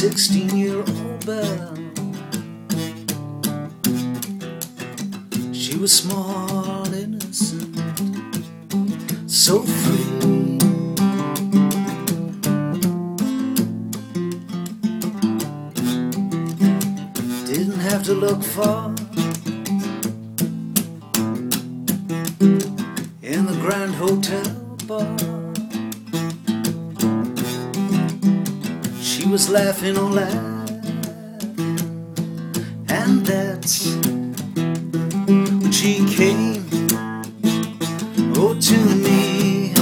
16 year old belle. She was small, innocent, so free. Didn't have to look far in the Grand Hotel bar. Was laughing all laughing, and that's when she came oh to me.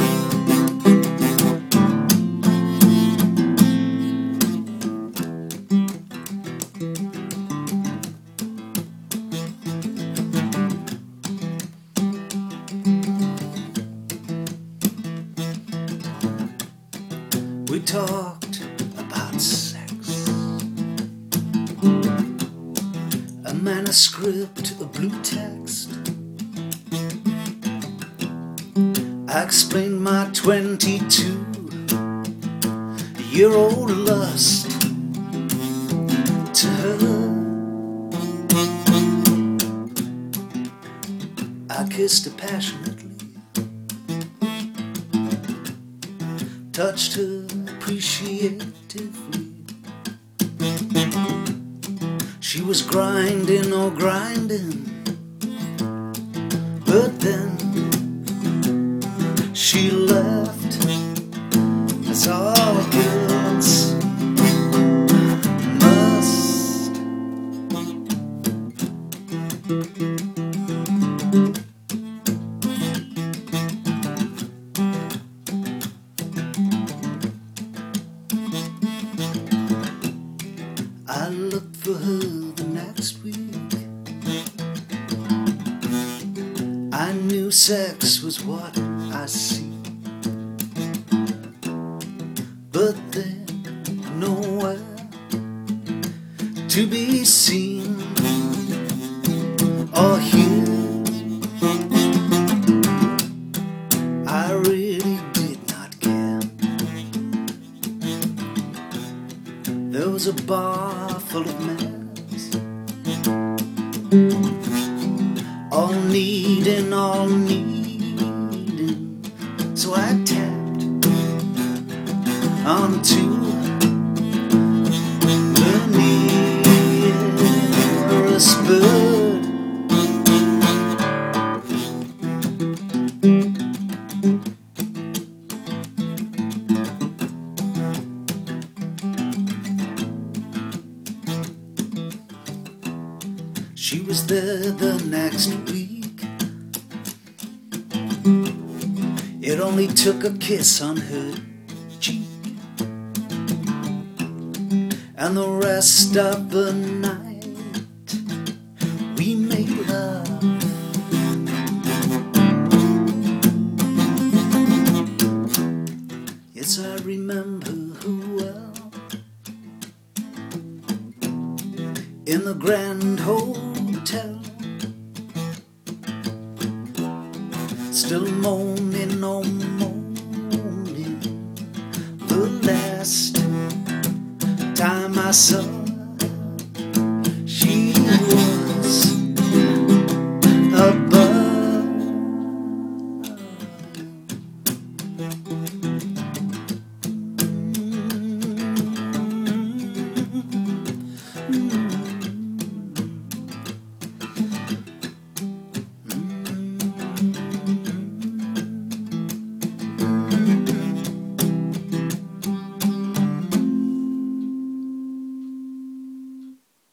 We talked sex. A manuscript, a blue text. I explained my 22 year old lust to her. I kissed her passionately. touched her appreciatively. She was grinding or grinding, but then she left. As all for the next week. I knew sex was what I see. But then nowhere to be seen or hear. I really did not care. There was a bar full of mess, all needing, all needing. So I tapped onto She was there the next week. It only took a kiss on her cheek. And the rest of the night we made love. Yes, I remember who well. in the Grand Hotel. Still moaning, oh moaning. The last time I saw